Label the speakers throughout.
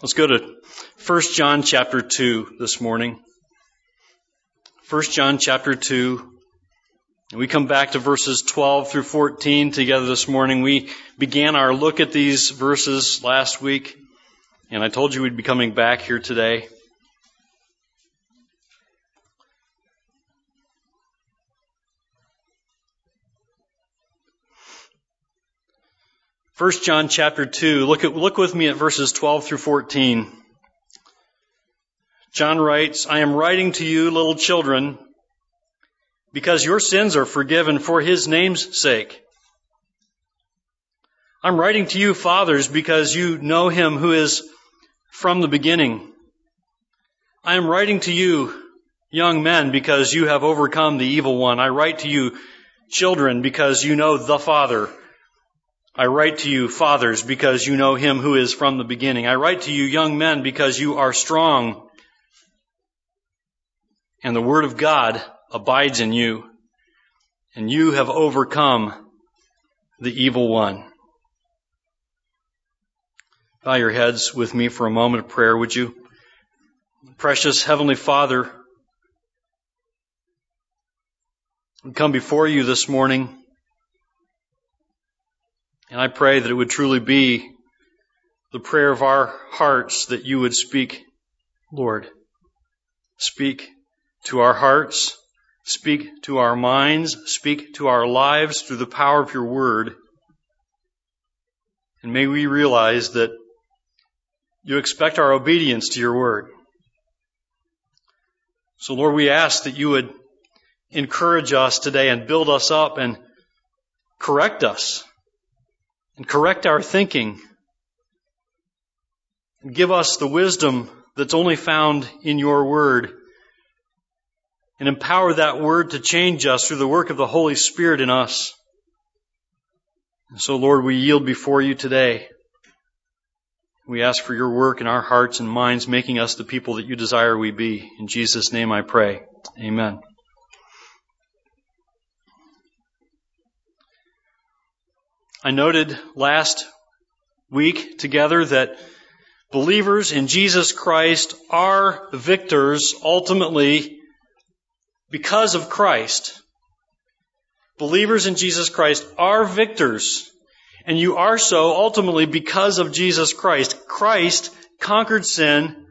Speaker 1: Let's go to 1 John chapter 2 this morning. 1 John chapter 2. We come back to verses 12 through 14 together this morning. We began our look at these verses last week, and I told you we'd be coming back here today. 1 John chapter 2, look, at, look with me at verses 12 through 14. John writes, I am writing to you, little children, because your sins are forgiven for his name's sake. I'm writing to you, fathers, because you know him who is from the beginning. I am writing to you, young men, because you have overcome the evil one. I write to you, children, because you know the Father. I write to you, fathers, because you know him who is from the beginning. I write to you, young men, because you are strong, and the word of God abides in you, and you have overcome the evil one. Bow your heads with me for a moment of prayer, would you? Precious Heavenly Father, we come before you this morning and I pray that it would truly be the prayer of our hearts that you would speak, Lord. Speak to our hearts, speak to our minds, speak to our lives through the power of your word. And may we realize that you expect our obedience to your word. So Lord, we ask that you would encourage us today and build us up and correct us and correct our thinking and give us the wisdom that's only found in your word and empower that word to change us through the work of the Holy Spirit in us. And so, Lord, we yield before you today. We ask for your work in our hearts and minds, making us the people that you desire we be. In Jesus' name I pray. Amen. I noted last week together that believers in Jesus Christ are victors ultimately because of Christ. Believers in Jesus Christ are victors, and you are so ultimately because of Jesus Christ. Christ conquered sin.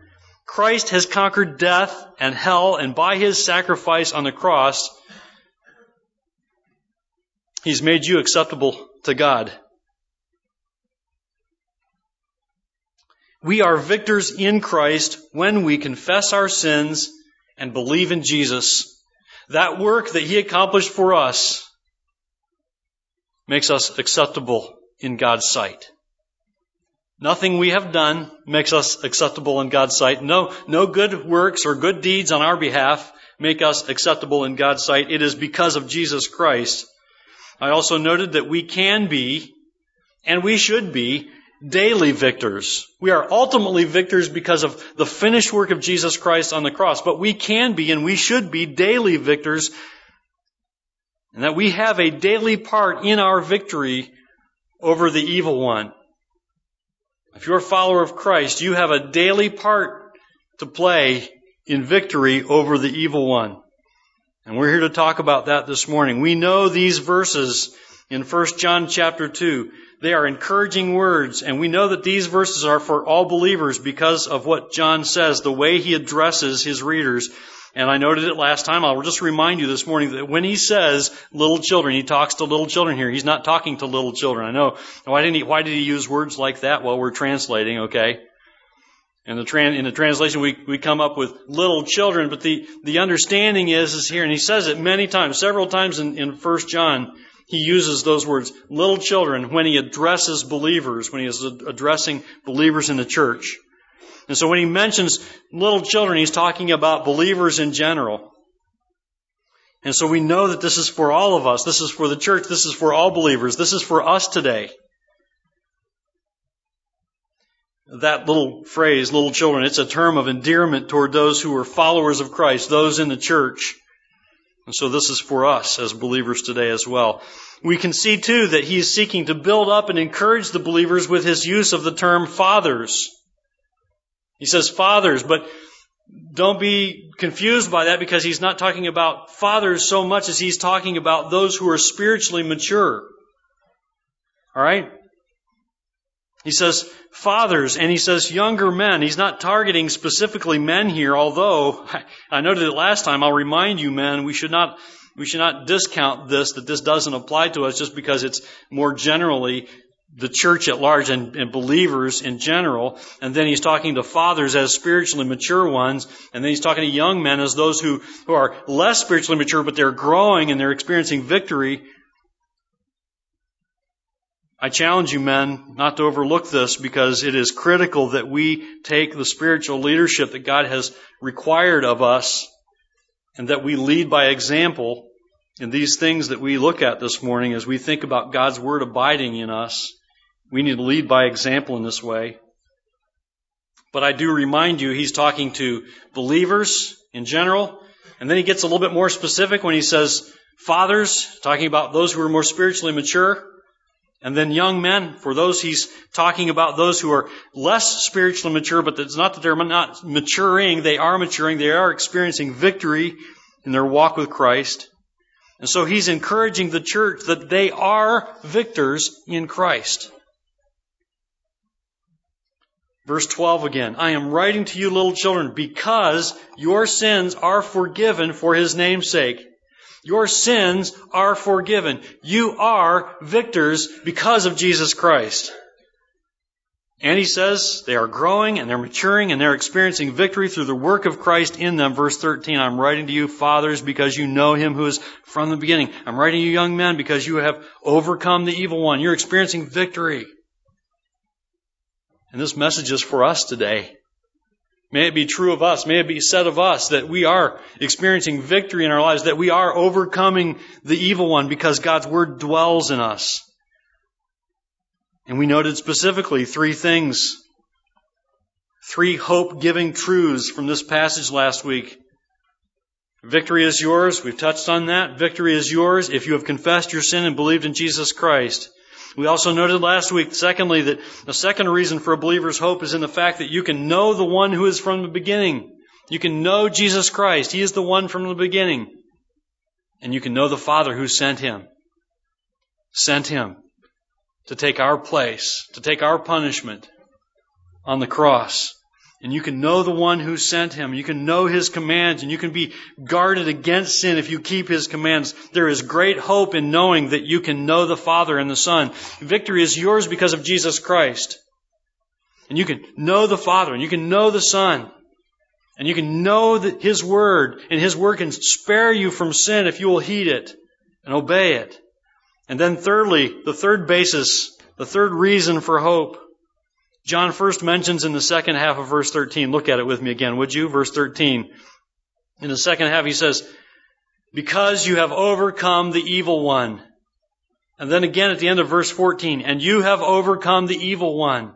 Speaker 1: Christ has conquered death and hell, and by his sacrifice on the cross, he's made you acceptable to God. We are victors in Christ when we confess our sins and believe in Jesus. That work that He accomplished for us makes us acceptable in God's sight. Nothing we have done makes us acceptable in God's sight. No, no good works or good deeds on our behalf make us acceptable in God's sight. It is because of Jesus Christ I also noted that we can be, and we should be, daily victors. We are ultimately victors because of the finished work of Jesus Christ on the cross, but we can be and we should be daily victors, and that we have a daily part in our victory over the evil one. If you're a follower of Christ, you have a daily part to play in victory over the evil one. And we're here to talk about that this morning. We know these verses in 1 John chapter 2. They are encouraging words, and we know that these verses are for all believers because of what John says, the way he addresses his readers. And I noted it last time. I'll just remind you this morning that when he says little children, he talks to little children here. He's not talking to little children. I know. Why didn't he, why did he use words like that while we're translating? Okay. And the in the translation, we, we come up with little children, but the, the understanding is, is here, and he says it many times, several times in, in 1 John, he uses those words, little children, when he addresses believers, when he is addressing believers in the church. And so when he mentions little children, he's talking about believers in general. And so we know that this is for all of us. This is for the church. This is for all believers. This is for us today. That little phrase, little children, it's a term of endearment toward those who are followers of Christ, those in the church. And so this is for us as believers today as well. We can see too that he is seeking to build up and encourage the believers with his use of the term fathers. He says fathers, but don't be confused by that because he's not talking about fathers so much as he's talking about those who are spiritually mature. All right? He says fathers and he says younger men. He's not targeting specifically men here, although I noted it last time. I'll remind you, men, we should not we should not discount this that this doesn't apply to us just because it's more generally the church at large and, and, believers in general. And then he's talking to fathers as spiritually mature ones. And then he's talking to young men as those who, who are less spiritually mature, but they're growing and they're experiencing victory. I challenge you men not to overlook this because it is critical that we take the spiritual leadership that God has required of us and that we lead by example in these things that we look at this morning as we think about God's Word abiding in us. We need to lead by example in this way. But I do remind you, he's talking to believers in general. And then he gets a little bit more specific when he says fathers, talking about those who are more spiritually mature. And then young men, for those he's talking about those who are less spiritually mature, but it's not that they're not maturing, they are maturing, they are experiencing victory in their walk with Christ. And so he's encouraging the church that they are victors in Christ. Verse 12 again. I am writing to you little children because your sins are forgiven for his name's sake. Your sins are forgiven. You are victors because of Jesus Christ. And he says they are growing and they're maturing and they're experiencing victory through the work of Christ in them. Verse 13, I'm writing to you, fathers, because you know him who is from the beginning. I'm writing to you, young men, because you have overcome the evil one. You're experiencing victory. And this message is for us today. May it be true of us. May it be said of us that we are experiencing victory in our lives, that we are overcoming the evil one because God's Word dwells in us. And we noted specifically three things. Three hope giving truths from this passage last week. Victory is yours. We've touched on that. Victory is yours if you have confessed your sin and believed in Jesus Christ. We also noted last week, secondly, that the second reason for a believer's hope is in the fact that you can know the one who is from the beginning. You can know Jesus Christ. He is the one from the beginning. And you can know the Father who sent him. Sent him to take our place, to take our punishment on the cross. And you can know the one who sent him. You can know his commands and you can be guarded against sin if you keep his commands. There is great hope in knowing that you can know the Father and the Son. Victory is yours because of Jesus Christ. And you can know the Father and you can know the Son. And you can know that his word and his word can spare you from sin if you will heed it and obey it. And then thirdly, the third basis, the third reason for hope John first mentions in the second half of verse 13. Look at it with me again, would you? Verse 13. In the second half, he says, Because you have overcome the evil one. And then again at the end of verse 14, and you have overcome the evil one.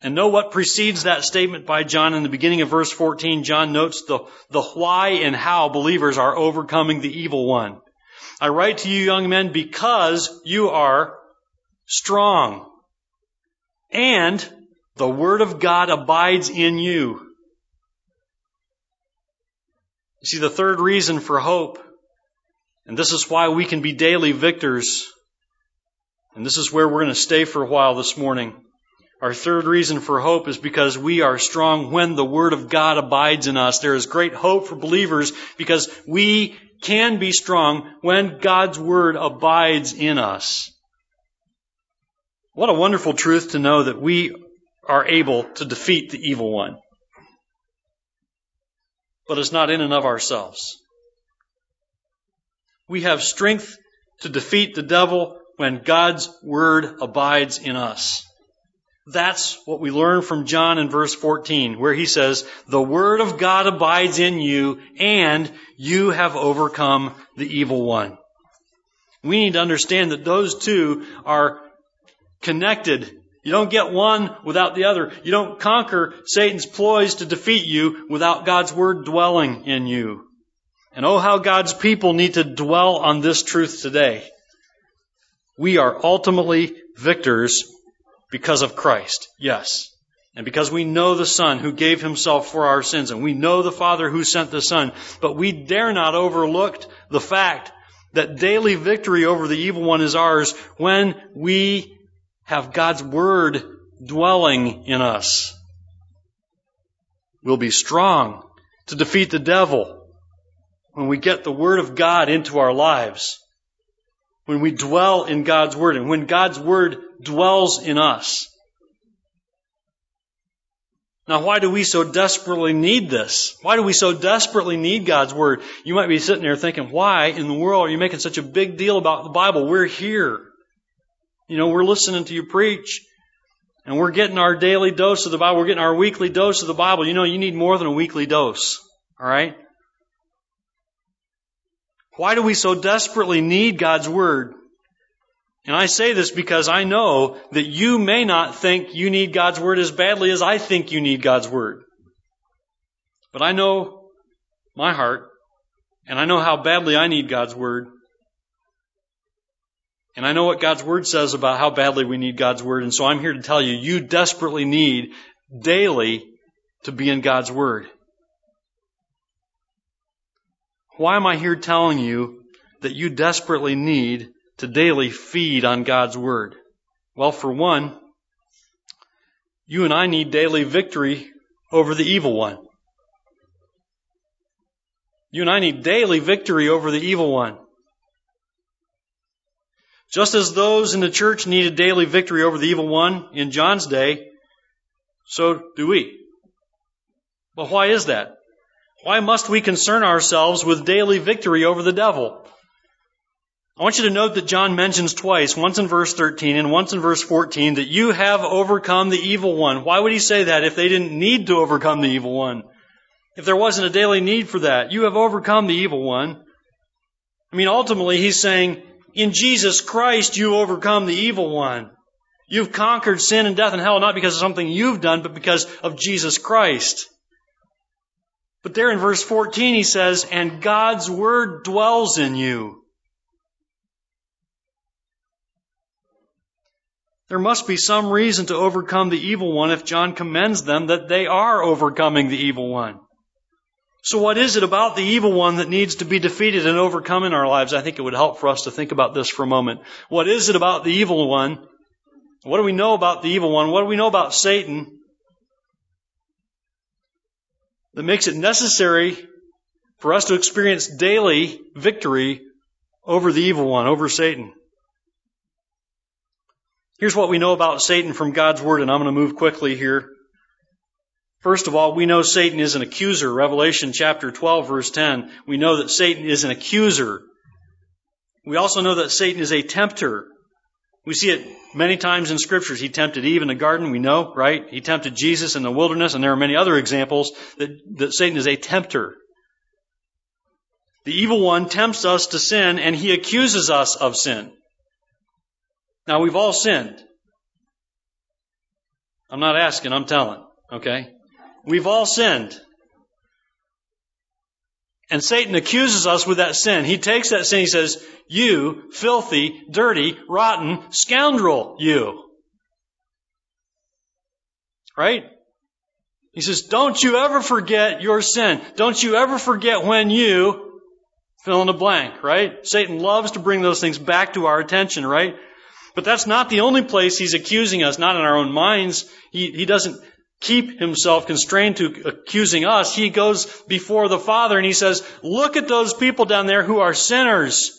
Speaker 1: And know what precedes that statement by John in the beginning of verse 14. John notes the, the why and how believers are overcoming the evil one. I write to you, young men, because you are strong and the Word of God abides in you. You see, the third reason for hope, and this is why we can be daily victors, and this is where we're going to stay for a while this morning. Our third reason for hope is because we are strong when the Word of God abides in us. There is great hope for believers because we can be strong when God's Word abides in us. What a wonderful truth to know that we are able to defeat the evil one. But it's not in and of ourselves. We have strength to defeat the devil when God's word abides in us. That's what we learn from John in verse 14, where he says, The word of God abides in you, and you have overcome the evil one. We need to understand that those two are connected. You don't get one without the other. You don't conquer Satan's ploys to defeat you without God's word dwelling in you. And oh, how God's people need to dwell on this truth today. We are ultimately victors because of Christ. Yes. And because we know the Son who gave himself for our sins, and we know the Father who sent the Son, but we dare not overlook the fact that daily victory over the evil one is ours when we have God's Word dwelling in us. We'll be strong to defeat the devil when we get the Word of God into our lives. When we dwell in God's Word and when God's Word dwells in us. Now, why do we so desperately need this? Why do we so desperately need God's Word? You might be sitting there thinking, why in the world are you making such a big deal about the Bible? We're here. You know, we're listening to you preach. And we're getting our daily dose of the Bible. We're getting our weekly dose of the Bible. You know, you need more than a weekly dose. Alright? Why do we so desperately need God's Word? And I say this because I know that you may not think you need God's Word as badly as I think you need God's Word. But I know my heart, and I know how badly I need God's Word. And I know what God's Word says about how badly we need God's Word, and so I'm here to tell you, you desperately need daily to be in God's Word. Why am I here telling you that you desperately need to daily feed on God's Word? Well, for one, you and I need daily victory over the evil one. You and I need daily victory over the evil one. Just as those in the church needed daily victory over the evil one in John's day, so do we. But why is that? Why must we concern ourselves with daily victory over the devil? I want you to note that John mentions twice, once in verse 13 and once in verse 14, that you have overcome the evil one. Why would he say that if they didn't need to overcome the evil one? If there wasn't a daily need for that, you have overcome the evil one. I mean, ultimately, he's saying, in Jesus Christ, you overcome the evil one. You've conquered sin and death and hell, not because of something you've done, but because of Jesus Christ. But there in verse 14, he says, and God's word dwells in you. There must be some reason to overcome the evil one if John commends them that they are overcoming the evil one. So what is it about the evil one that needs to be defeated and overcome in our lives? I think it would help for us to think about this for a moment. What is it about the evil one? What do we know about the evil one? What do we know about Satan that makes it necessary for us to experience daily victory over the evil one, over Satan? Here's what we know about Satan from God's Word, and I'm going to move quickly here. First of all, we know Satan is an accuser. Revelation chapter 12 verse 10. We know that Satan is an accuser. We also know that Satan is a tempter. We see it many times in scriptures. He tempted Eve in the garden, we know, right? He tempted Jesus in the wilderness, and there are many other examples that, that Satan is a tempter. The evil one tempts us to sin, and he accuses us of sin. Now, we've all sinned. I'm not asking, I'm telling. Okay? We've all sinned. And Satan accuses us with that sin. He takes that sin, he says, You filthy, dirty, rotten scoundrel, you. Right? He says, Don't you ever forget your sin. Don't you ever forget when you fill in the blank, right? Satan loves to bring those things back to our attention, right? But that's not the only place he's accusing us, not in our own minds. He, he doesn't keep himself constrained to accusing us. He goes before the Father and he says, look at those people down there who are sinners.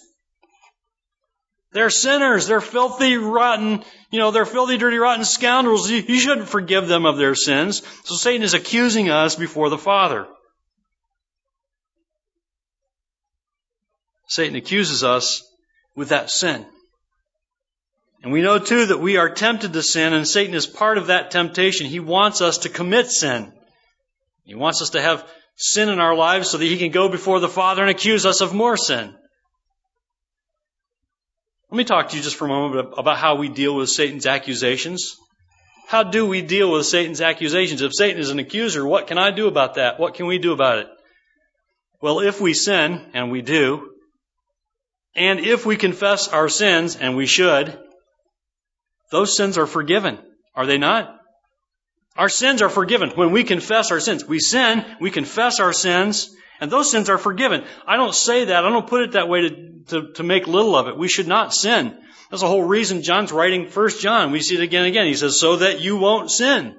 Speaker 1: They're sinners. They're filthy, rotten, you know, they're filthy, dirty, rotten scoundrels. You, you shouldn't forgive them of their sins. So Satan is accusing us before the Father. Satan accuses us with that sin. And we know too that we are tempted to sin, and Satan is part of that temptation. He wants us to commit sin. He wants us to have sin in our lives so that he can go before the Father and accuse us of more sin. Let me talk to you just for a moment about how we deal with Satan's accusations. How do we deal with Satan's accusations? If Satan is an accuser, what can I do about that? What can we do about it? Well, if we sin, and we do, and if we confess our sins, and we should, those sins are forgiven, are they not? Our sins are forgiven when we confess our sins. We sin, we confess our sins, and those sins are forgiven. I don't say that, I don't put it that way to, to, to make little of it. We should not sin. That's the whole reason John's writing First John. We see it again and again. He says, so that you won't sin.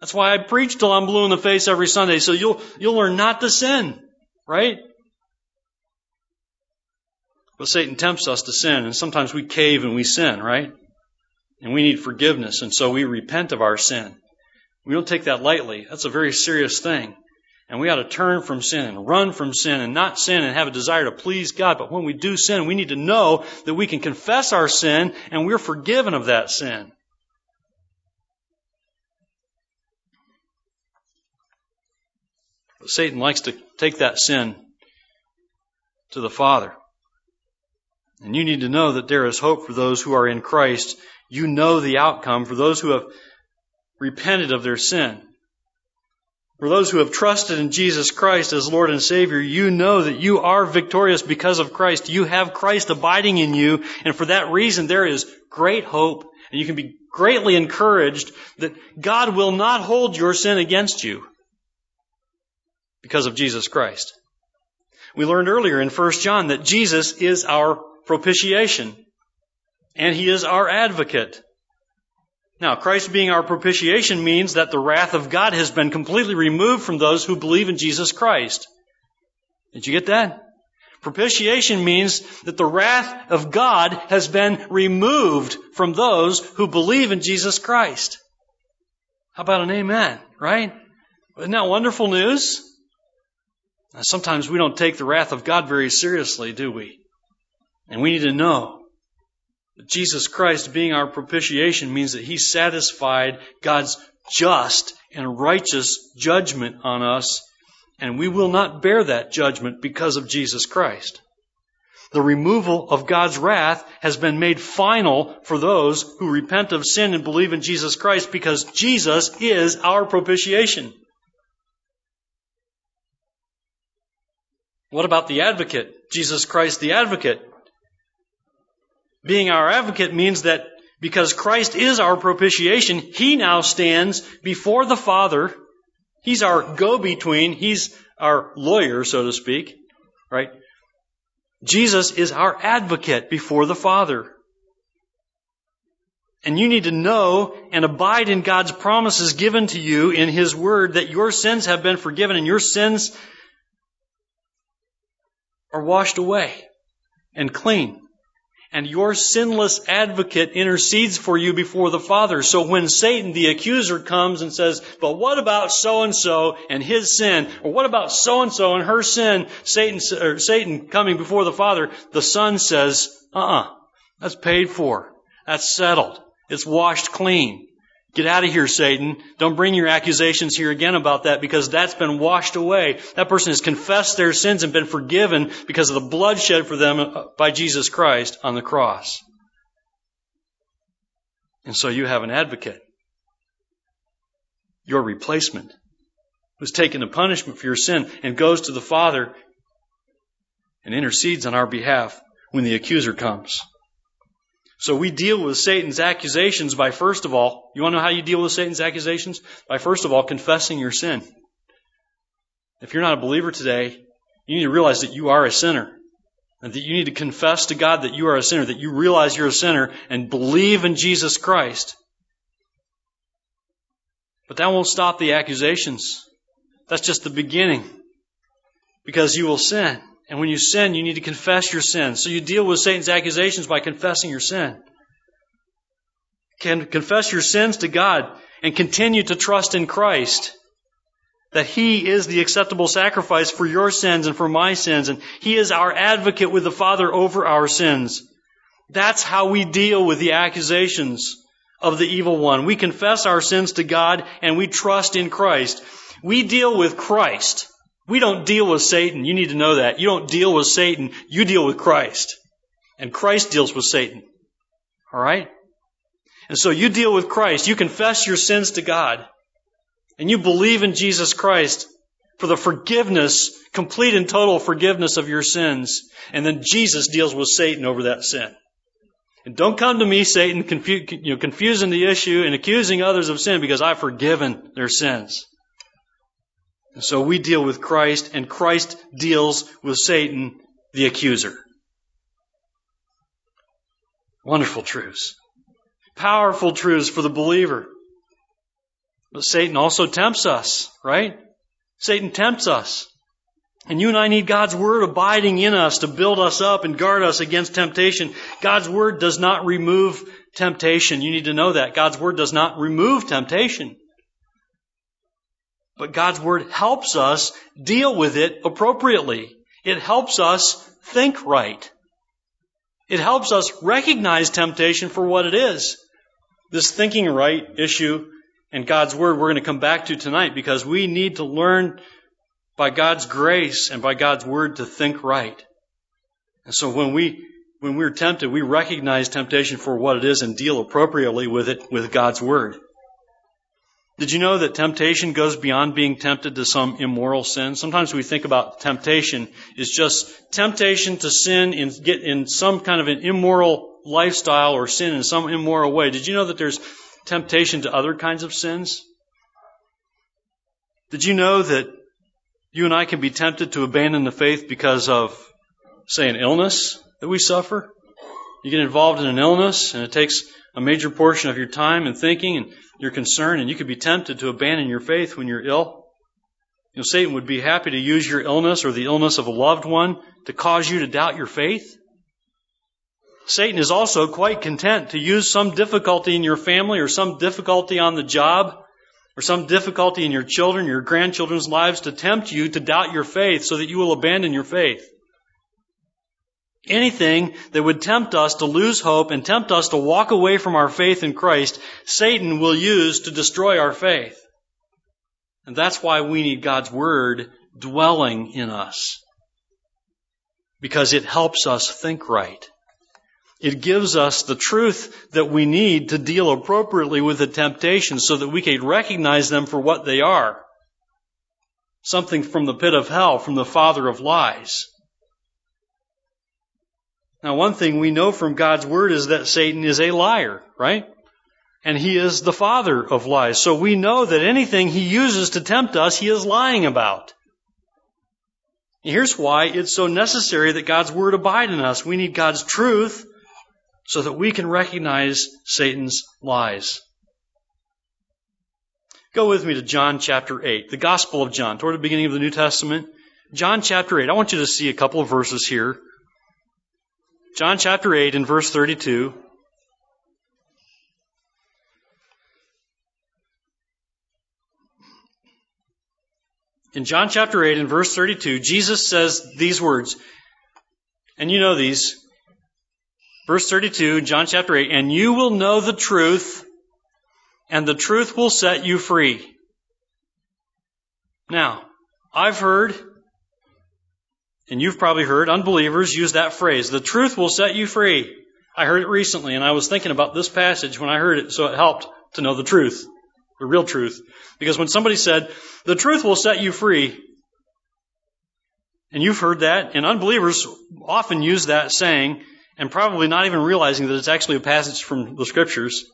Speaker 1: That's why I preach till I'm blue in the face every Sunday, so you'll, you'll learn not to sin. Right? But Satan tempts us to sin, and sometimes we cave and we sin, right? And we need forgiveness, and so we repent of our sin. We don't take that lightly. That's a very serious thing. And we ought to turn from sin and run from sin and not sin and have a desire to please God. But when we do sin, we need to know that we can confess our sin and we're forgiven of that sin. But Satan likes to take that sin to the Father. And you need to know that there is hope for those who are in Christ. You know the outcome for those who have repented of their sin. For those who have trusted in Jesus Christ as Lord and Savior, you know that you are victorious because of Christ. You have Christ abiding in you, and for that reason there is great hope, and you can be greatly encouraged that God will not hold your sin against you because of Jesus Christ. We learned earlier in 1 John that Jesus is our propitiation. And he is our advocate. Now, Christ being our propitiation means that the wrath of God has been completely removed from those who believe in Jesus Christ. Did you get that? Propitiation means that the wrath of God has been removed from those who believe in Jesus Christ. How about an amen, right? Isn't that wonderful news? Now, sometimes we don't take the wrath of God very seriously, do we? And we need to know Jesus Christ being our propitiation means that He satisfied God's just and righteous judgment on us, and we will not bear that judgment because of Jesus Christ. The removal of God's wrath has been made final for those who repent of sin and believe in Jesus Christ because Jesus is our propitiation. What about the advocate? Jesus Christ the advocate. Being our advocate means that because Christ is our propitiation, He now stands before the Father. He's our go-between. He's our lawyer, so to speak. Right? Jesus is our advocate before the Father. And you need to know and abide in God's promises given to you in His Word that your sins have been forgiven and your sins are washed away and clean and your sinless advocate intercedes for you before the Father. So when Satan, the accuser, comes and says, but what about so and so and his sin? Or what about so and so and her sin? Satan, Satan coming before the Father, the Son says, uh-uh, that's paid for. That's settled. It's washed clean. Get out of here, Satan. Don't bring your accusations here again about that because that's been washed away. That person has confessed their sins and been forgiven because of the blood shed for them uh, by Jesus Christ on the cross. And so you have an advocate. Your replacement who's taken the punishment for your sin and goes to the Father and intercedes on our behalf when the accuser comes. So we deal with Satan's accusations by first of all, you want to know how you deal with Satan's accusations? By first of all confessing your sin. If you're not a believer today, you need to realize that you are a sinner. And that you need to confess to God that you are a sinner, that you realize you're a sinner and believe in Jesus Christ. But that won't stop the accusations. That's just the beginning. Because you will sin. And when you sin, you need to confess your sin. So you deal with Satan's accusations by confessing your sin. Can confess your sins to God and continue to trust in Christ. That He is the acceptable sacrifice for your sins and for my sins, and He is our advocate with the Father over our sins. That's how we deal with the accusations of the evil one. We confess our sins to God and we trust in Christ. We deal with Christ. We don't deal with Satan. You need to know that. You don't deal with Satan. You deal with Christ. And Christ deals with Satan. All right? And so you deal with Christ. You confess your sins to God. And you believe in Jesus Christ for the forgiveness, complete and total forgiveness of your sins. And then Jesus deals with Satan over that sin. And don't come to me, Satan, confu- you know, confusing the issue and accusing others of sin because I've forgiven their sins. And so we deal with Christ, and Christ deals with Satan, the accuser. Wonderful truths. Powerful truths for the believer. But Satan also tempts us, right? Satan tempts us. And you and I need God's Word abiding in us to build us up and guard us against temptation. God's Word does not remove temptation. You need to know that. God's Word does not remove temptation. But God's Word helps us deal with it appropriately. It helps us think right. It helps us recognize temptation for what it is. This thinking right issue and God's Word we're going to come back to tonight because we need to learn by God's grace and by God's word to think right. And so when we when we're tempted, we recognize temptation for what it is and deal appropriately with it with God's word. Did you know that temptation goes beyond being tempted to some immoral sin? Sometimes we think about temptation is just temptation to sin and get in some kind of an immoral lifestyle or sin in some immoral way. Did you know that there's temptation to other kinds of sins? Did you know that you and I can be tempted to abandon the faith because of, say, an illness that we suffer. You get involved in an illness and it takes a major portion of your time and thinking and your concern, and you could be tempted to abandon your faith when you're ill. You know, Satan would be happy to use your illness or the illness of a loved one to cause you to doubt your faith. Satan is also quite content to use some difficulty in your family or some difficulty on the job or some difficulty in your children, your grandchildren's lives to tempt you to doubt your faith so that you will abandon your faith. Anything that would tempt us to lose hope and tempt us to walk away from our faith in Christ, Satan will use to destroy our faith. And that's why we need God's Word dwelling in us. Because it helps us think right. It gives us the truth that we need to deal appropriately with the temptations so that we can recognize them for what they are. Something from the pit of hell, from the father of lies. Now, one thing we know from God's word is that Satan is a liar, right? And he is the father of lies. So we know that anything he uses to tempt us, he is lying about. Here's why it's so necessary that God's word abide in us. We need God's truth so that we can recognize Satan's lies. Go with me to John chapter 8, the Gospel of John, toward the beginning of the New Testament. John chapter 8. I want you to see a couple of verses here. John chapter 8 and verse 32. In John chapter 8 and verse 32, Jesus says these words, and you know these. Verse 32, John chapter 8, and you will know the truth, and the truth will set you free. Now, I've heard, and you've probably heard, unbelievers use that phrase, the truth will set you free. I heard it recently, and I was thinking about this passage when I heard it, so it helped to know the truth, the real truth. Because when somebody said, the truth will set you free, and you've heard that, and unbelievers often use that saying, and probably not even realizing that it's actually a passage from the scriptures.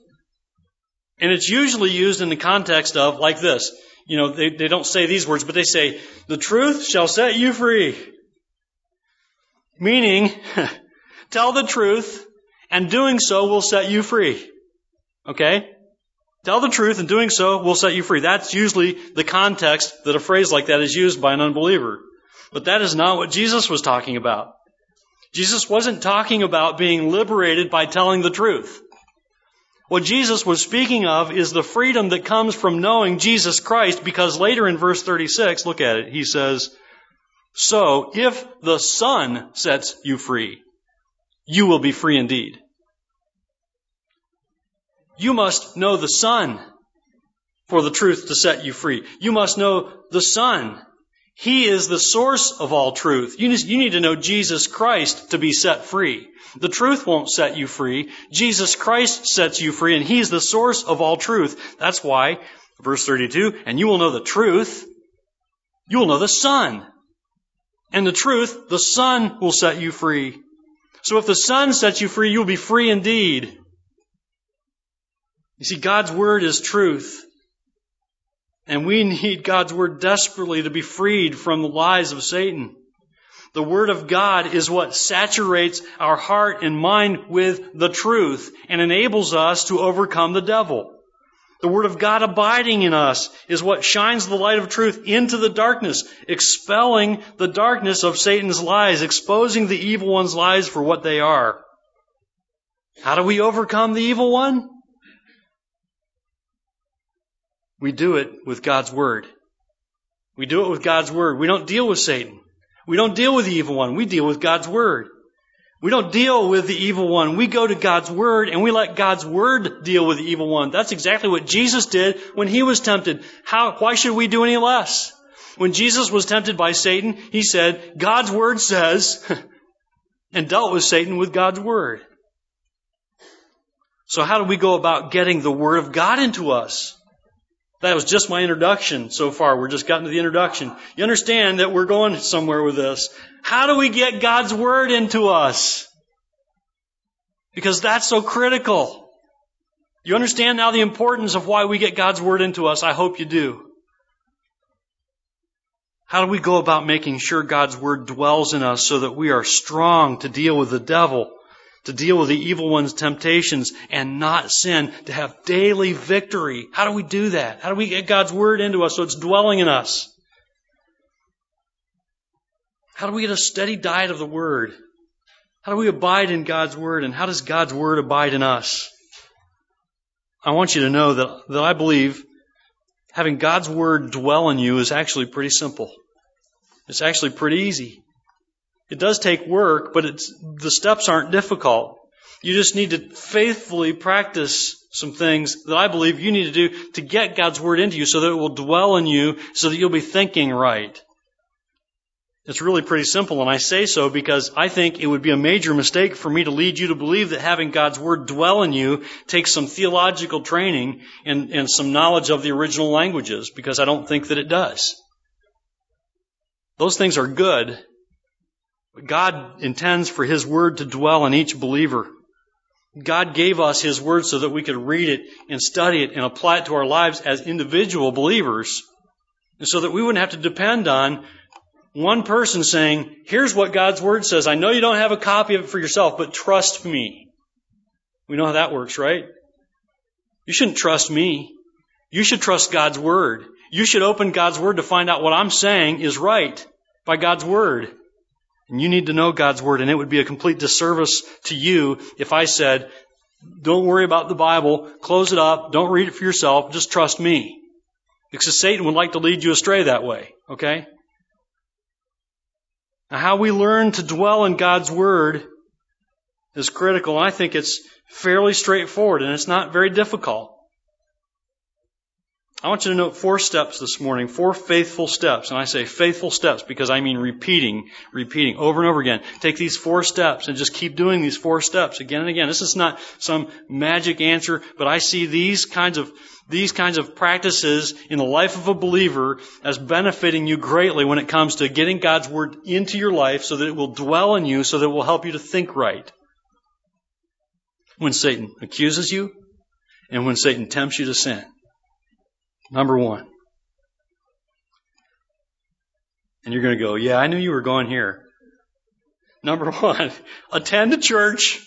Speaker 1: And it's usually used in the context of like this. You know, they, they don't say these words, but they say, the truth shall set you free. Meaning, tell the truth, and doing so will set you free. Okay? Tell the truth, and doing so will set you free. That's usually the context that a phrase like that is used by an unbeliever. But that is not what Jesus was talking about. Jesus wasn't talking about being liberated by telling the truth. What Jesus was speaking of is the freedom that comes from knowing Jesus Christ because later in verse 36, look at it, he says, So if the Son sets you free, you will be free indeed. You must know the Son for the truth to set you free. You must know the Son he is the source of all truth. You need to know Jesus Christ to be set free. The truth won't set you free. Jesus Christ sets you free, and He's the source of all truth. That's why, verse 32, and you will know the truth. You will know the Son. And the truth, the Son will set you free. So if the Son sets you free, you'll be free indeed. You see, God's Word is truth. And we need God's Word desperately to be freed from the lies of Satan. The Word of God is what saturates our heart and mind with the truth and enables us to overcome the devil. The Word of God abiding in us is what shines the light of truth into the darkness, expelling the darkness of Satan's lies, exposing the evil one's lies for what they are. How do we overcome the evil one? We do it with God's Word. We do it with God's Word. We don't deal with Satan. We don't deal with the evil one. We deal with God's Word. We don't deal with the evil one. We go to God's Word and we let God's Word deal with the evil one. That's exactly what Jesus did when he was tempted. How, why should we do any less? When Jesus was tempted by Satan, he said, God's Word says, and dealt with Satan with God's Word. So how do we go about getting the Word of God into us? That was just my introduction so far. We're just gotten to the introduction. You understand that we're going somewhere with this. How do we get God's Word into us? Because that's so critical. You understand now the importance of why we get God's Word into us? I hope you do. How do we go about making sure God's Word dwells in us so that we are strong to deal with the devil to deal with the evil one's temptations and not sin, to have daily victory. How do we do that? How do we get God's Word into us so it's dwelling in us? How do we get a steady diet of the Word? How do we abide in God's Word and how does God's Word abide in us? I want you to know that, that I believe having God's Word dwell in you is actually pretty simple. It's actually pretty easy. It does take work, but it's, the steps aren't difficult. You just need to faithfully practice some things that I believe you need to do to get God's Word into you so that it will dwell in you so that you'll be thinking right. It's really pretty simple, and I say so because I think it would be a major mistake for me to lead you to believe that having God's Word dwell in you takes some theological training and, and some knowledge of the original languages, because I don't think that it does. Those things are good, God intends for His Word to dwell in each believer. God gave us His Word so that we could read it and study it and apply it to our lives as individual believers. And so that we wouldn't have to depend on one person saying, here's what God's Word says. I know you don't have a copy of it for yourself, but trust me. We know how that works, right? You shouldn't trust me. You should trust God's Word. You should open God's Word to find out what I'm saying is right by God's Word. And you need to know God's Word, and it would be a complete disservice to you if I said, don't worry about the Bible, close it up, don't read it for yourself, just trust me. Because Satan would like to lead you astray that way, okay? Now, how we learn to dwell in God's Word is critical, and I think it's fairly straightforward, and it's not very difficult. I want you to note four steps this morning, four faithful steps. And I say faithful steps because I mean repeating, repeating over and over again. Take these four steps and just keep doing these four steps again and again. This is not some magic answer, but I see these kinds of, these kinds of practices in the life of a believer as benefiting you greatly when it comes to getting God's Word into your life so that it will dwell in you so that it will help you to think right. When Satan accuses you and when Satan tempts you to sin. Number one. And you're going to go, yeah, I knew you were going here. Number one, attend a church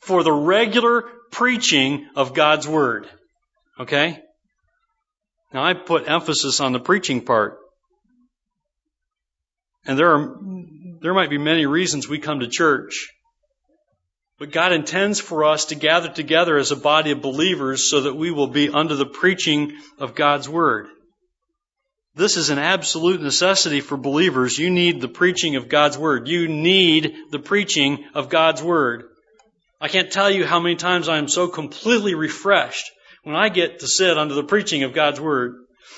Speaker 1: for the regular preaching of God's Word. Okay? Now I put emphasis on the preaching part. And there are, there might be many reasons we come to church. But God intends for us to gather together as a body of believers so that we will be under the preaching of God's Word. This is an absolute necessity for believers. You need the preaching of God's Word. You need the preaching of God's Word. I can't tell you how many times I am so completely refreshed when I get to sit under the preaching of God's Word.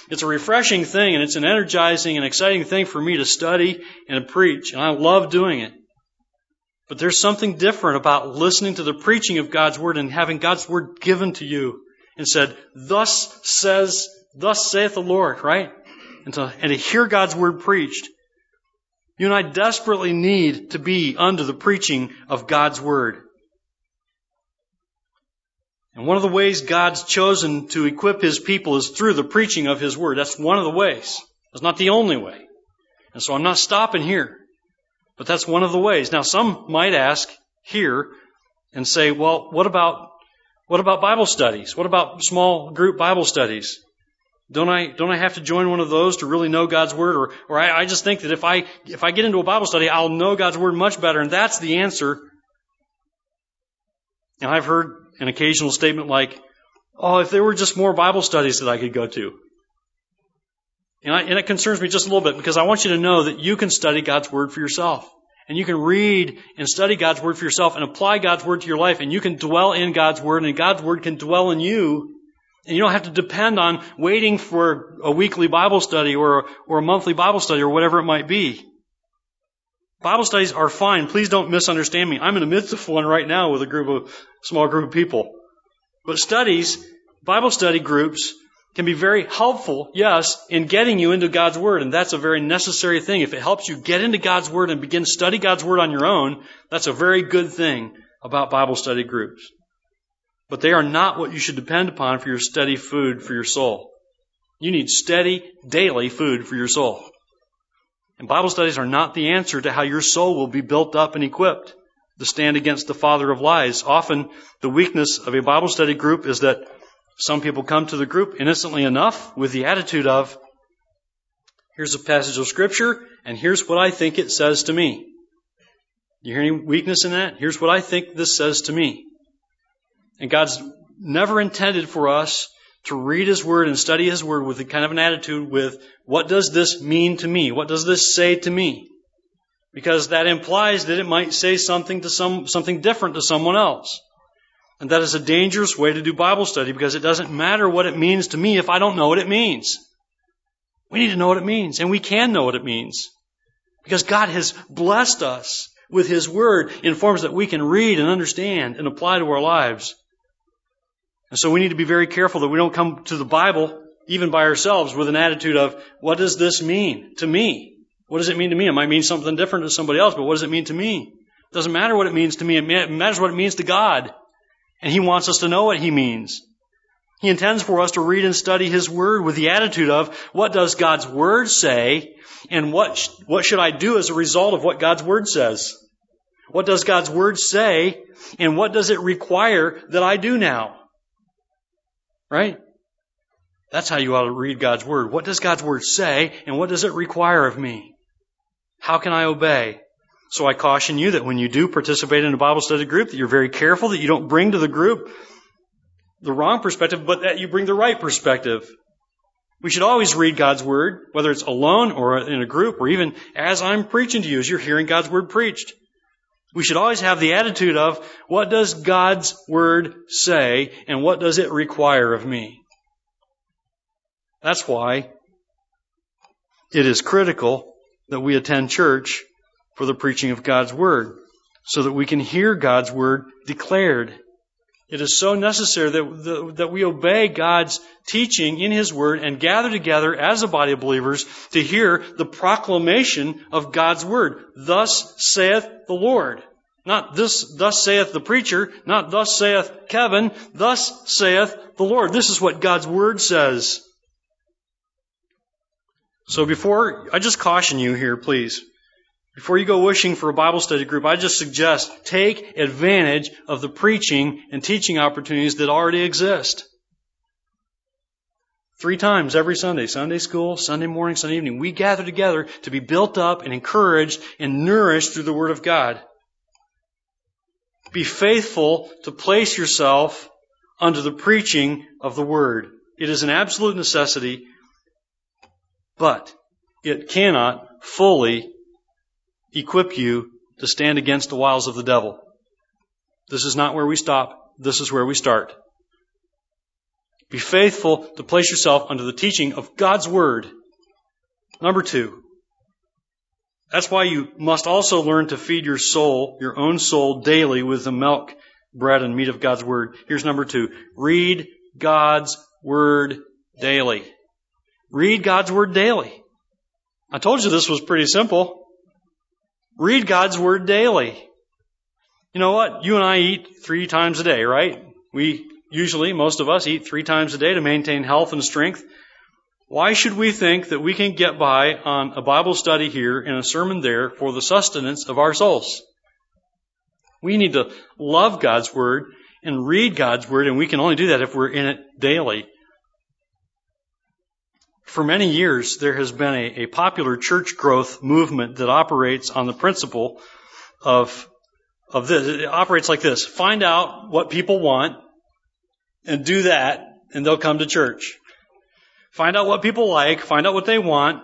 Speaker 1: It's a refreshing thing and it's an energizing and exciting thing for me to study and to preach, and I love doing it. But there's something different about listening to the preaching of God's Word and having God's Word given to you and said, thus says, thus saith the Lord, right? And to, and to hear God's Word preached. You and I desperately need to be under the preaching of God's Word. And one of the ways God's chosen to equip His people is through the preaching of His Word. That's one of the ways. That's not the only way. And so I'm not stopping here. But that's one of the ways. Now some might ask here and say, well, what about, what about Bible studies? What about small group Bible studies? Don't I, don't I have to join one of those to really know God's Word? Or, or I, I just think that if I, if I get into a Bible study, I'll know God's Word much better. And that's the answer. And I've heard an occasional statement like, oh, if there were just more Bible studies that I could go to. And, I, and it concerns me just a little bit because I want you to know that you can study God's Word for yourself. And you can read and study God's Word for yourself and apply God's Word to your life. And you can dwell in God's Word and God's Word can dwell in you and you don't have to depend on waiting for a weekly Bible study or, or a monthly Bible study or whatever it might be. Bible studies are fine. Please don't misunderstand me. I'm in the midst of one right now with a group of, small group of people. But studies, Bible study groups, can be very helpful, yes, in getting you into God's Word, and that's a very necessary thing. If it helps you get into God's Word and begin to study God's Word on your own, that's a very good thing about Bible study groups. But they are not what you should depend upon for your steady food for your soul. You need steady, daily food for your soul. And Bible studies are not the answer to how your soul will be built up and equipped to stand against the father of lies. Often, the weakness of a Bible study group is that some people come to the group innocently enough with the attitude of, here's a passage of scripture, and here's what I think it says to me. You hear any weakness in that? Here's what I think this says to me. And God's never intended for us to read His Word and study His Word with a kind of an attitude with, what does this mean to me? What does this say to me? Because that implies that it might say something to some, something different to someone else. And that is a dangerous way to do Bible study because it doesn't matter what it means to me if I don't know what it means. We need to know what it means, and we can know what it means. Because God has blessed us with His Word in forms that we can read and understand and apply to our lives. And so we need to be very careful that we don't come to the Bible, even by ourselves, with an attitude of, what does this mean to me? What does it mean to me? It might mean something different to somebody else, but what does it mean to me? It doesn't matter what it means to me. It matters what it means to God. And He wants us to know what He means. He intends for us to read and study His Word with the attitude of, what does God's Word say? And what, sh- what should I do as a result of what God's Word says? What does God's Word say? And what does it require that I do now? Right? That's how you ought to read God's Word. What does God's Word say, and what does it require of me? How can I obey? So I caution you that when you do participate in a Bible study group, that you're very careful that you don't bring to the group the wrong perspective, but that you bring the right perspective. We should always read God's Word, whether it's alone or in a group, or even as I'm preaching to you, as you're hearing God's Word preached. We should always have the attitude of, what does God's Word say and what does it require of me? That's why it is critical that we attend church for the preaching of God's Word so that we can hear God's Word declared it is so necessary that, that we obey God's teaching in His Word and gather together as a body of believers to hear the proclamation of God's Word. Thus saith the Lord. Not this, thus saith the preacher, not thus saith Kevin, thus saith the Lord. This is what God's Word says. So before, I just caution you here, please. Before you go wishing for a Bible study group, I just suggest take advantage of the preaching and teaching opportunities that already exist. Three times every Sunday, Sunday school, Sunday morning, Sunday evening, we gather together to be built up and encouraged and nourished through the Word of God. Be faithful to place yourself under the preaching of the Word. It is an absolute necessity, but it cannot fully equip you to stand against the wiles of the devil. This is not where we stop. This is where we start. Be faithful to place yourself under the teaching of God's Word. Number two. That's why you must also learn to feed your soul, your own soul, daily with the milk, bread, and meat of God's Word. Here's number two. Read God's Word daily. Read God's Word daily. I told you this was pretty simple. Read God's Word daily. You know what? You and I eat three times a day, right? We usually, most of us, eat three times a day to maintain health and strength. Why should we think that we can get by on a Bible study here and a sermon there for the sustenance of our souls? We need to love God's Word and read God's Word, and we can only do that if we're in it daily. For many years, there has been a, a popular church growth movement that operates on the principle of, of this. It operates like this. Find out what people want and do that, and they'll come to church. Find out what people like, find out what they want,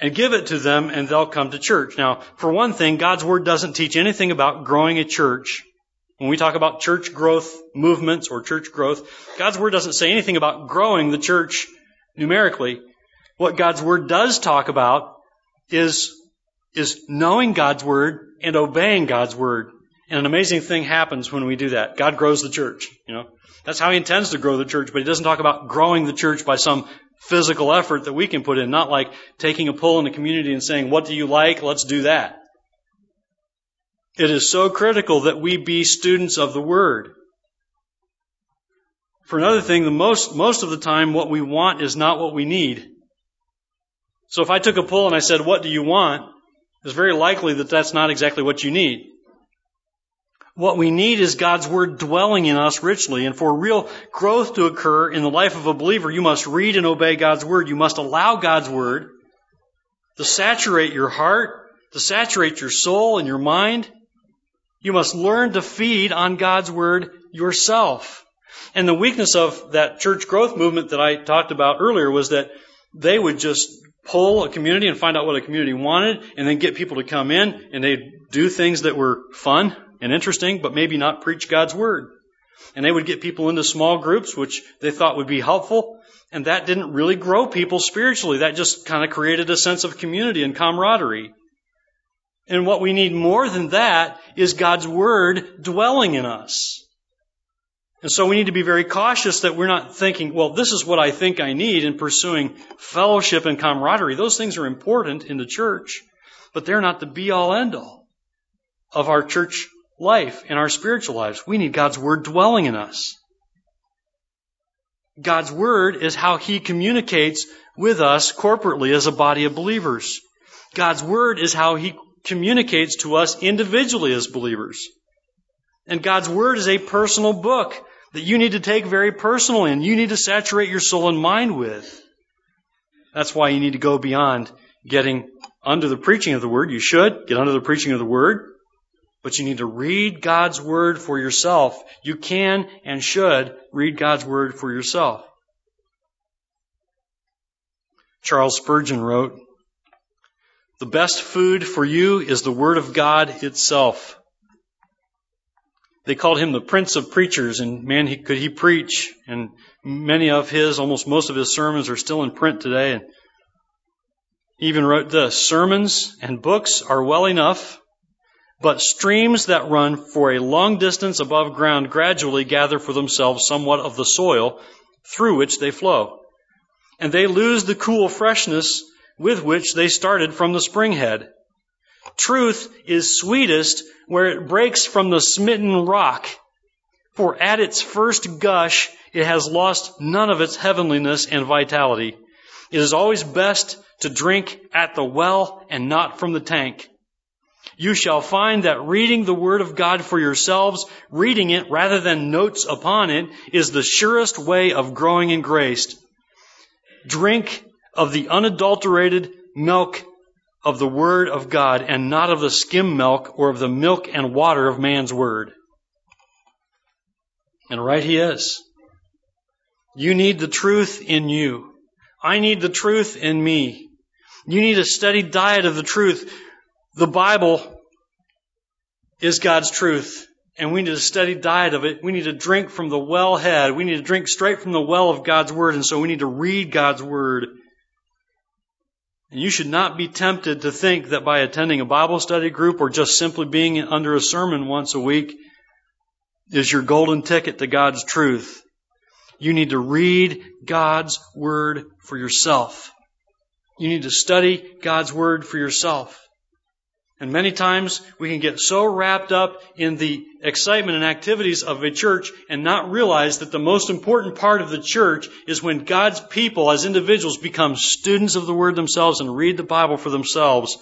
Speaker 1: and give it to them, and they'll come to church. Now, for one thing, God's Word doesn't teach anything about growing a church. When we talk about church growth movements or church growth, God's Word doesn't say anything about growing the church numerically. What God's Word does talk about is, is knowing God's Word and obeying God's Word. And an amazing thing happens when we do that. God grows the church, you know. That's how he intends to grow the church, but he doesn't talk about growing the church by some physical effort that we can put in, not like taking a poll in the community and saying, what do you like? Let's do that. It is so critical that we be students of the Word. For another thing, the most, most of the time what we want is not what we need. So if I took a poll and I said, what do you want? It's very likely that that's not exactly what you need. What we need is God's Word dwelling in us richly. And for real growth to occur in the life of a believer, you must read and obey God's Word. You must allow God's Word to saturate your heart, to saturate your soul and your mind. You must learn to feed on God's Word yourself. And the weakness of that church growth movement that I talked about earlier was that they would just pull a community and find out what a community wanted and then get people to come in and they'd do things that were fun and interesting, but maybe not preach God's word. And they would get people into small groups, which they thought would be helpful. And that didn't really grow people spiritually. That just kind of created a sense of community and camaraderie. And what we need more than that is God's Word dwelling in us. And so we need to be very cautious that we're not thinking, well, this is what I think I need in pursuing fellowship and camaraderie. Those things are important in the church, but they're not the be all end all of our church life, in our spiritual lives. We need God's Word dwelling in us. God's Word is how He communicates with us corporately as a body of believers. God's Word is how He communicates to us individually as believers. And God's Word is a personal book that you need to take very personally and you need to saturate your soul and mind with. That's why you need to go beyond getting under the preaching of the Word. You should get under the preaching of the Word. But you need to read God's Word for yourself. You can and should read God's Word for yourself. Charles Spurgeon wrote, The best food for you is the Word of God itself. They called him the Prince of Preachers, and man, he, could he preach. And many of his, almost most of his sermons are still in print today. And he even wrote this Sermons and books are well enough, but streams that run for a long distance above ground gradually gather for themselves somewhat of the soil through which they flow. And they lose the cool freshness with which they started from the spring head. Truth is sweetest where it breaks from the smitten rock. For at its first gush, it has lost none of its heavenliness and vitality. It is always best to drink at the well and not from the tank you shall find that reading the Word of God for yourselves, reading it rather than notes upon it, is the surest way of growing in grace. Drink of the unadulterated milk of the Word of God and not of the skim milk or of the milk and water of man's Word. And right he is. You need the truth in you. I need the truth in me. You need a steady diet of the truth. The Bible is God's truth, and we need a steady diet of it. We need to drink from the well head. We need to drink straight from the well of God's Word, and so we need to read God's Word. And you should not be tempted to think that by attending a Bible study group or just simply being under a sermon once a week is your golden ticket to God's truth. You need to read God's Word for yourself. You need to study God's Word for yourself. And many times we can get so wrapped up in the excitement and activities of a church and not realize that the most important part of the church is when God's people as individuals become students of the Word themselves and read the Bible for themselves.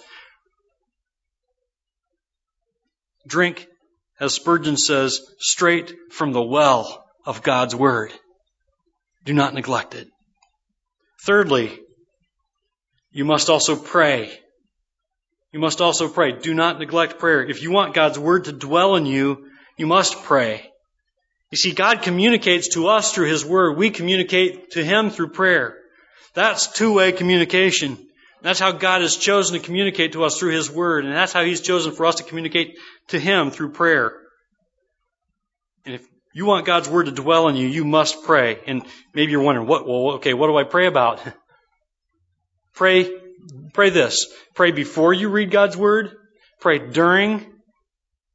Speaker 1: Drink, as Spurgeon says, straight from the well of God's Word. Do not neglect it. Thirdly, you must also pray. You must also pray. Do not neglect prayer. If you want God's Word to dwell in you, you must pray. You see, God communicates to us through His Word. We communicate to Him through prayer. That's two-way communication. That's how God has chosen to communicate to us through His Word, and that's how He's chosen for us to communicate to Him through prayer. And if you want God's Word to dwell in you, you must pray. And maybe you're wondering, what, well, okay, what do I pray about? pray Pray this. Pray before you read God's Word. Pray during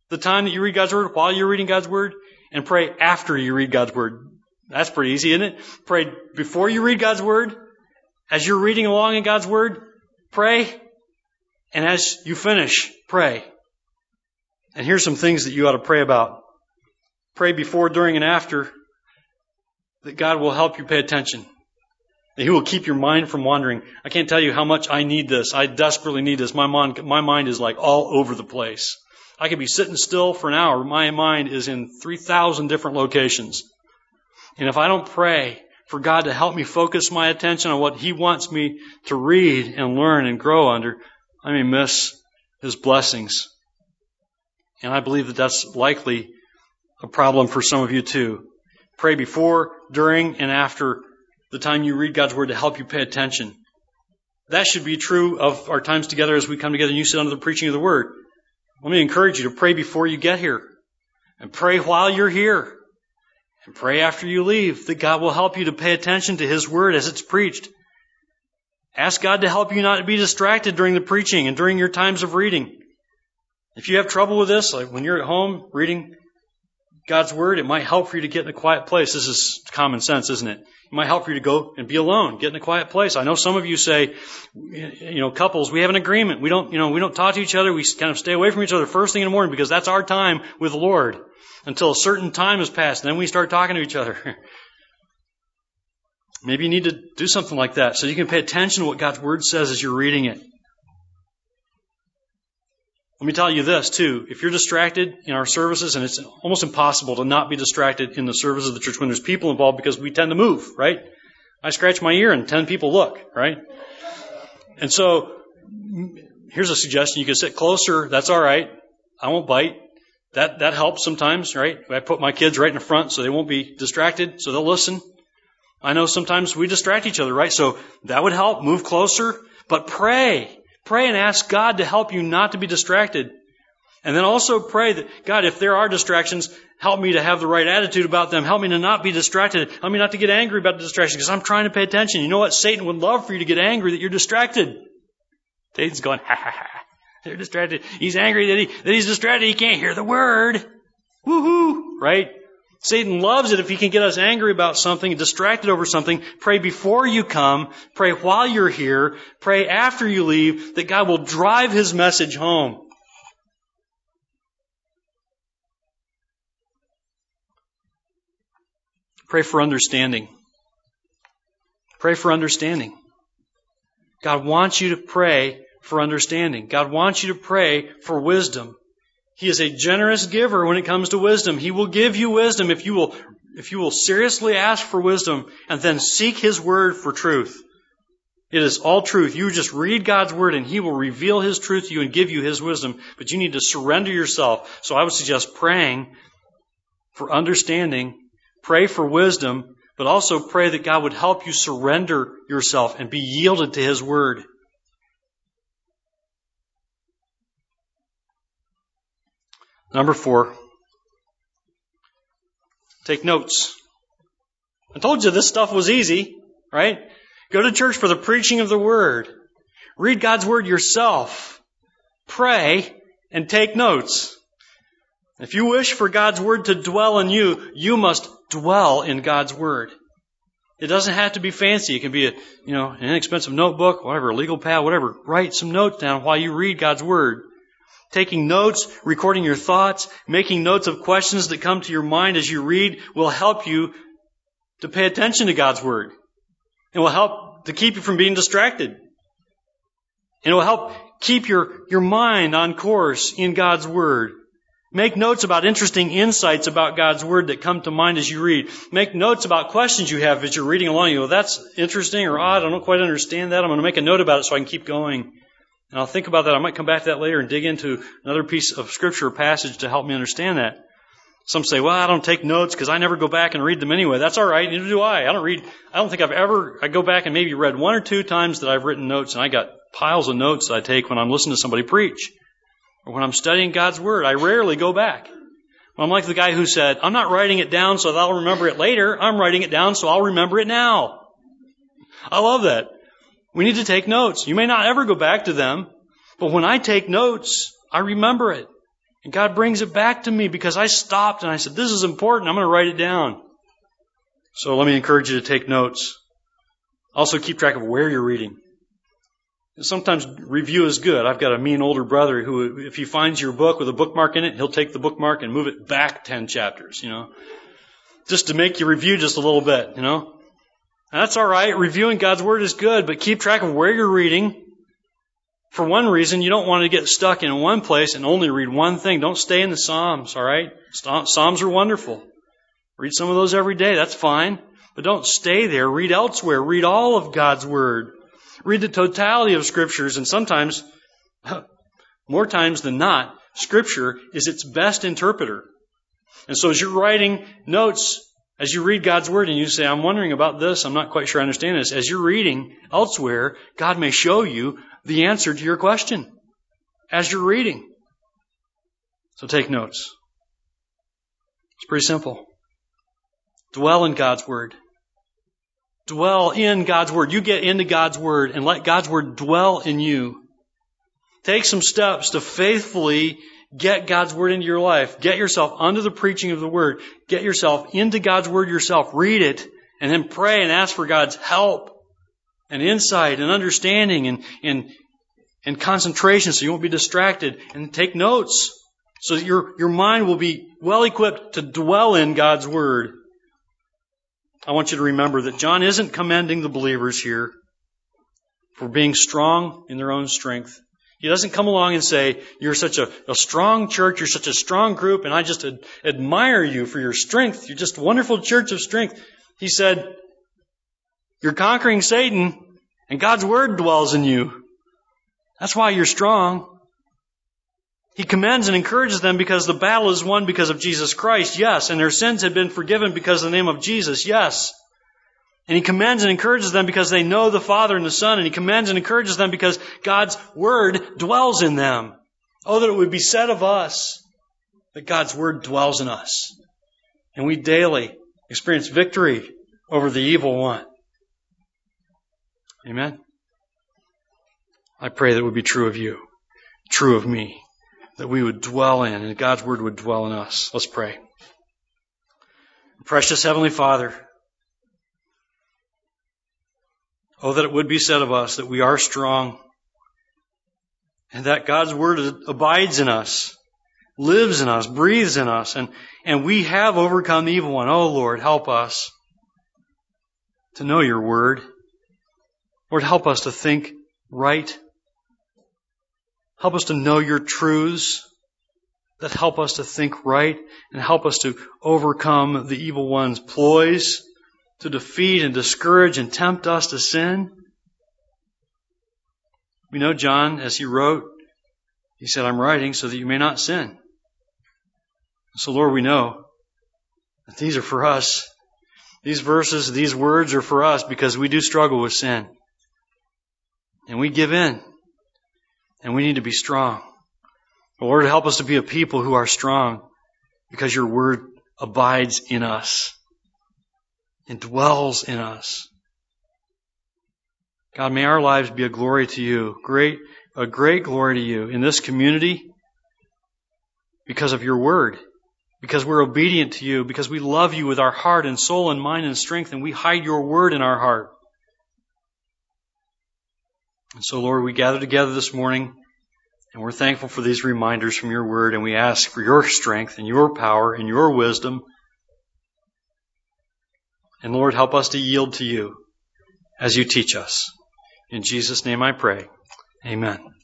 Speaker 1: the time that you read God's Word, while you're reading God's Word, and pray after you read God's Word. That's pretty easy, isn't it? Pray before you read God's Word, as you're reading along in God's Word, pray, and as you finish, pray. And here's some things that you ought to pray about. Pray before, during, and after that God will help you pay attention. He will keep your mind from wandering. I can't tell you how much I need this. I desperately need this. My mind, my mind is like all over the place. I could be sitting still for an hour. My mind is in 3,000 different locations. And if I don't pray for God to help me focus my attention on what He wants me to read and learn and grow under, I may miss His blessings. And I believe that that's likely a problem for some of you too. Pray before, during, and after the time you read God's Word to help you pay attention. That should be true of our times together as we come together and you sit under the preaching of the Word. Let me encourage you to pray before you get here. And pray while you're here. And pray after you leave that God will help you to pay attention to His Word as it's preached. Ask God to help you not to be distracted during the preaching and during your times of reading. If you have trouble with this, like when you're at home reading God's Word, it might help for you to get in a quiet place. This is common sense, isn't it? It might help for you to go and be alone, get in a quiet place. I know some of you say, you know, couples, we have an agreement. We don't, you know, we don't talk to each other. We kind of stay away from each other first thing in the morning because that's our time with the Lord until a certain time has passed. Then we start talking to each other. Maybe you need to do something like that so you can pay attention to what God's Word says as you're reading it. Let me tell you this too. If you're distracted in our services, and it's almost impossible to not be distracted in the service of the church when there's people involved because we tend to move, right? I scratch my ear and 10 people look, right? And so, here's a suggestion. You can sit closer. That's alright. I won't bite. That, that helps sometimes, right? I put my kids right in the front so they won't be distracted, so they'll listen. I know sometimes we distract each other, right? So that would help. Move closer, but pray. Pray and ask God to help you not to be distracted. And then also pray that, God, if there are distractions, help me to have the right attitude about them. Help me to not be distracted. Help me not to get angry about the distraction because I'm trying to pay attention. You know what? Satan would love for you to get angry that you're distracted. Satan's going, ha ha ha. They're distracted. He's angry that, he, that he's distracted. He can't hear the word. Woohoo! Right? Satan loves it if he can get us angry about something, distracted over something. Pray before you come. Pray while you're here. Pray after you leave that God will drive his message home. Pray for understanding. Pray for understanding. God wants you to pray for understanding. God wants you to pray for wisdom. He is a generous giver when it comes to wisdom. He will give you wisdom if you will, if you will seriously ask for wisdom and then seek His Word for truth. It is all truth. You just read God's Word and He will reveal His truth to you and give you His wisdom, but you need to surrender yourself. So I would suggest praying for understanding, pray for wisdom, but also pray that God would help you surrender yourself and be yielded to His Word. Number four, take notes. I told you this stuff was easy, right? Go to church for the preaching of the Word. Read God's Word yourself. Pray and take notes. If you wish for God's Word to dwell in you, you must dwell in God's Word. It doesn't have to be fancy. It can be a, you know, an inexpensive notebook, whatever, a legal pad, whatever. Write some notes down while you read God's Word. Taking notes, recording your thoughts, making notes of questions that come to your mind as you read will help you to pay attention to God's Word. It will help to keep you from being distracted. And it will help keep your, your mind on course in God's Word. Make notes about interesting insights about God's Word that come to mind as you read. Make notes about questions you have as you're reading along. You go, that's interesting or odd. I don't quite understand that. I'm going to make a note about it so I can keep going. And I'll think about that. I might come back to that later and dig into another piece of scripture passage to help me understand that. Some say, well, I don't take notes because I never go back and read them anyway. That's all right. Neither do I. I don't read, I don't think I've ever, I go back and maybe read one or two times that I've written notes and I got piles of notes I take when I'm listening to somebody preach or when I'm studying God's Word. I rarely go back. I'm like the guy who said, I'm not writing it down so that I'll remember it later. I'm writing it down so I'll remember it now. I love that. We need to take notes. You may not ever go back to them, but when I take notes, I remember it. And God brings it back to me because I stopped and I said, This is important. I'm going to write it down. So let me encourage you to take notes. Also, keep track of where you're reading. Sometimes review is good. I've got a mean older brother who, if he finds your book with a bookmark in it, he'll take the bookmark and move it back 10 chapters, you know, just to make you review just a little bit, you know. And that's alright. Reviewing God's Word is good, but keep track of where you're reading. For one reason, you don't want to get stuck in one place and only read one thing. Don't stay in the Psalms, alright? Psalms are wonderful. Read some of those every day. That's fine. But don't stay there. Read elsewhere. Read all of God's Word. Read the totality of scriptures, and sometimes, more times than not, scripture is its best interpreter. And so as you're writing notes, as you read God's word and you say, I'm wondering about this, I'm not quite sure I understand this, as you're reading elsewhere, God may show you the answer to your question as you're reading. So take notes. It's pretty simple. Dwell in God's word dwell in God's Word. You get into God's Word and let God's Word dwell in you. Take some steps to faithfully get God's Word into your life. Get yourself under the preaching of the Word. Get yourself into God's Word yourself. Read it and then pray and ask for God's help and insight and understanding and, and, and concentration so you won't be distracted and take notes so that your, your mind will be well equipped to dwell in God's Word. I want you to remember that John isn't commending the believers here for being strong in their own strength. He doesn't come along and say, You're such a, a strong church, you're such a strong group, and I just ad- admire you for your strength. You're just a wonderful church of strength. He said, You're conquering Satan, and God's word dwells in you. That's why you're strong. He commends and encourages them because the battle is won because of Jesus Christ, yes, and their sins have been forgiven because of the name of Jesus, yes. And he commends and encourages them because they know the Father and the Son, and he commends and encourages them because God's Word dwells in them. Oh, that it would be said of us that God's Word dwells in us. And we daily experience victory over the evil one. Amen. I pray that would be true of you, true of me that we would dwell in and God's word would dwell in us. Let's pray. Precious Heavenly Father, oh, that it would be said of us that we are strong and that God's word abides in us, lives in us, breathes in us, and, and we have overcome the evil one. Oh, Lord, help us to know your word. Lord, help us to think right Help us to know your truths that help us to think right and help us to overcome the evil one's ploys to defeat and discourage and tempt us to sin. We know John, as he wrote, he said, I'm writing so that you may not sin. So, Lord, we know that these are for us. These verses, these words are for us because we do struggle with sin. And we give in. And we need to be strong. Lord, help us to be a people who are strong because your word abides in us and dwells in us. God, may our lives be a glory to you, great, a great glory to you in this community because of your word, because we're obedient to you, because we love you with our heart and soul and mind and strength, and we hide your word in our heart. And so, Lord, we gather together this morning And we're thankful for these reminders from your word, and we ask for your strength and your power and your wisdom. And Lord, help us to yield to you as you teach us. In Jesus' name I pray. Amen.